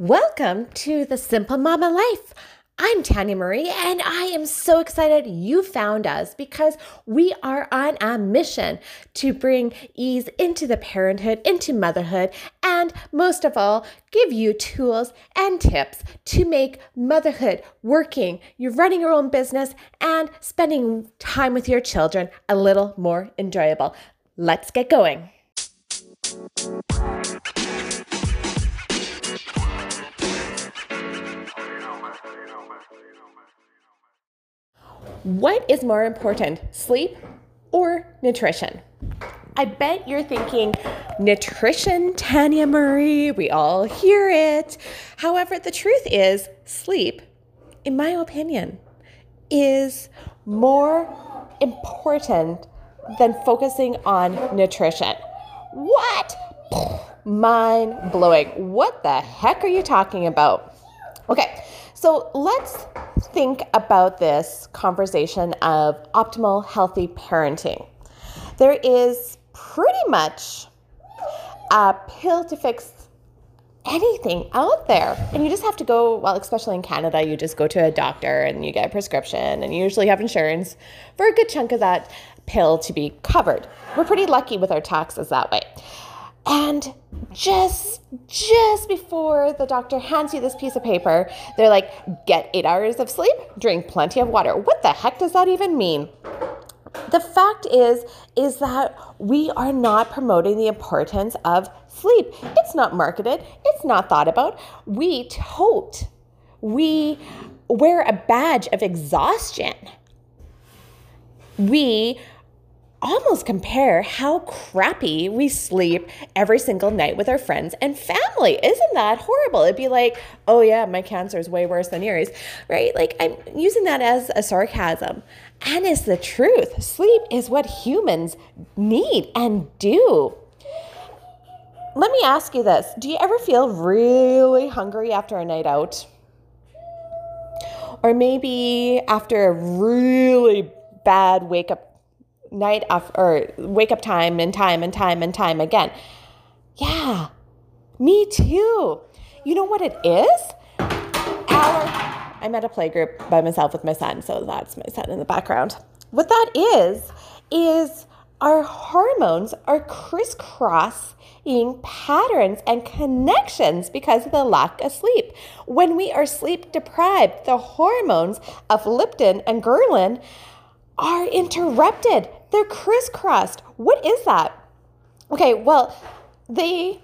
Welcome to the Simple Mama Life. I'm Tanya Marie, and I am so excited you found us because we are on a mission to bring ease into the parenthood, into motherhood, and most of all, give you tools and tips to make motherhood, working, you're running your own business, and spending time with your children a little more enjoyable. Let's get going. What is more important, sleep or nutrition? I bet you're thinking, nutrition, Tanya Marie, we all hear it. However, the truth is, sleep, in my opinion, is more important than focusing on nutrition. What? Mind blowing. What the heck are you talking about? Okay, so let's think about this conversation of optimal healthy parenting. There is pretty much a pill to fix anything out there. And you just have to go, well, especially in Canada, you just go to a doctor and you get a prescription and you usually have insurance for a good chunk of that pill to be covered. We're pretty lucky with our taxes that way. And just just before the doctor hands you this piece of paper, they're like, "Get 8 hours of sleep, drink plenty of water." What the heck does that even mean? The fact is is that we are not promoting the importance of sleep. It's not marketed, it's not thought about. We tote. We wear a badge of exhaustion. We almost compare how crappy we sleep every single night with our friends and family. Isn't that horrible? It'd be like, oh yeah, my cancer is way worse than yours, right? Like I'm using that as a sarcasm. And it's the truth. Sleep is what humans need and do. Let me ask you this Do you ever feel really hungry after a night out? Or maybe after a really bad wake up night after or wake up time and time and time and time again. Yeah, me too. You know what it is? Our I'm at a play group by myself with my son, so that's my son in the background. What that is is our hormones are crisscrossing patterns and connections because of the lack of sleep. When we are sleep deprived, the hormones of leptin and ghrelin are interrupted. They're crisscrossed. What is that? Okay, well, the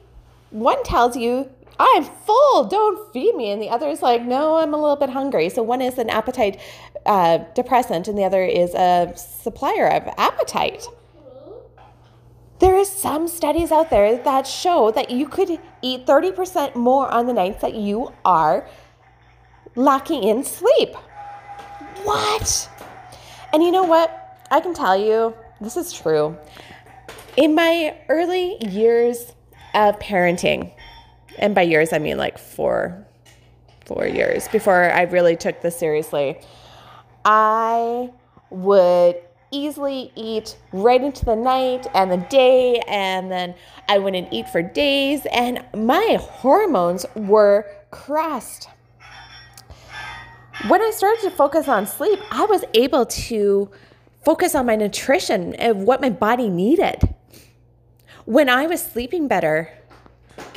one tells you, I'm full, don't feed me. And the other is like, no, I'm a little bit hungry. So one is an appetite uh, depressant, and the other is a supplier of appetite. There is some studies out there that show that you could eat 30% more on the nights that you are lacking in sleep. What? And you know what? I can tell you, this is true. In my early years of parenting, and by years I mean like four, four years before I really took this seriously, I would easily eat right into the night and the day, and then I wouldn't eat for days, and my hormones were crossed. when I started to focus on sleep, I was able to focus on my nutrition and what my body needed. When I was sleeping better,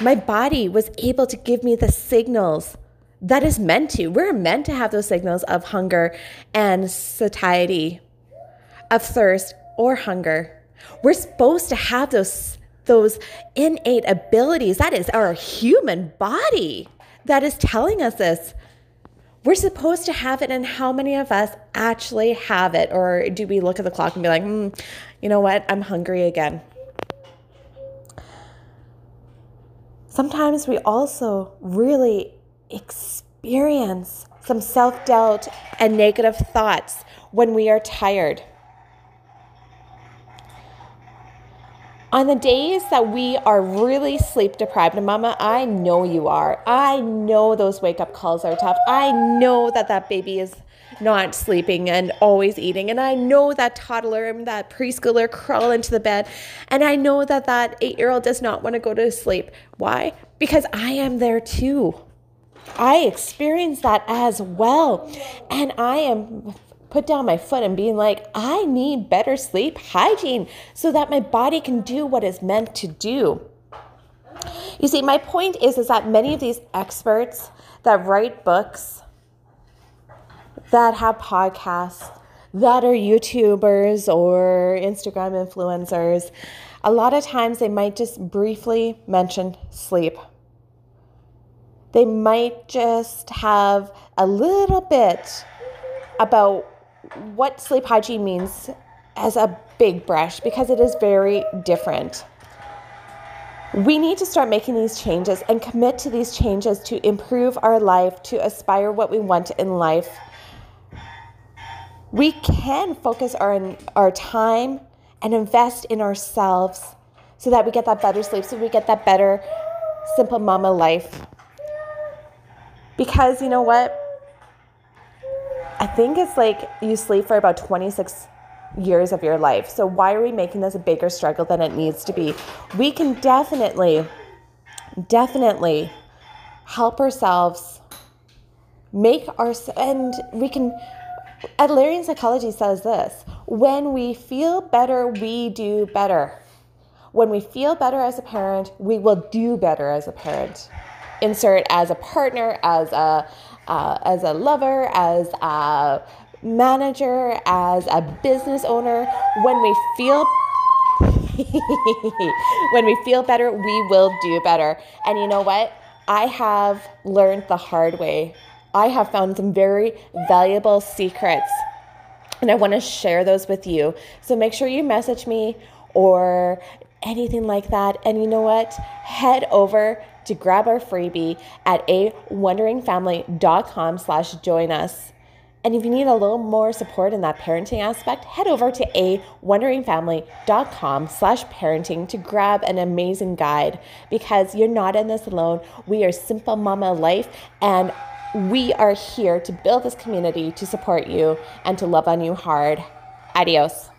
my body was able to give me the signals that is meant to. We're meant to have those signals of hunger and satiety, of thirst or hunger. We're supposed to have those those innate abilities. That is our human body that is telling us this. We're supposed to have it, and how many of us actually have it? Or do we look at the clock and be like, mm, you know what? I'm hungry again. Sometimes we also really experience some self doubt and negative thoughts when we are tired. On the days that we are really sleep deprived, and mama, I know you are. I know those wake up calls are tough. I know that that baby is not sleeping and always eating. And I know that toddler and that preschooler crawl into the bed. And I know that that eight year old does not want to go to sleep. Why? Because I am there too. I experience that as well. And I am put down my foot and being like, I need better sleep hygiene so that my body can do what it's meant to do. You see, my point is, is that many of these experts that write books, that have podcasts, that are YouTubers or Instagram influencers, a lot of times they might just briefly mention sleep. They might just have a little bit about what sleep hygiene means as a big brush because it is very different. We need to start making these changes and commit to these changes to improve our life, to aspire what we want in life. We can focus our, our time and invest in ourselves so that we get that better sleep, so we get that better simple mama life. Because you know what? I think it's like you sleep for about 26 years of your life. So why are we making this a bigger struggle than it needs to be? We can definitely, definitely help ourselves make our and we can Adlerian psychology says this when we feel better, we do better. When we feel better as a parent, we will do better as a parent. Insert as a partner, as a uh, as a lover, as a manager, as a business owner. When we feel when we feel better, we will do better. And you know what? I have learned the hard way. I have found some very valuable secrets and I want to share those with you. So make sure you message me or anything like that. And you know what? Head over to grab our freebie at a wonderingfamily.com slash join us. And if you need a little more support in that parenting aspect, head over to a wonderingfamily.com slash parenting to grab an amazing guide because you're not in this alone. We are Simple Mama Life and we are here to build this community to support you and to love on you hard. Adios.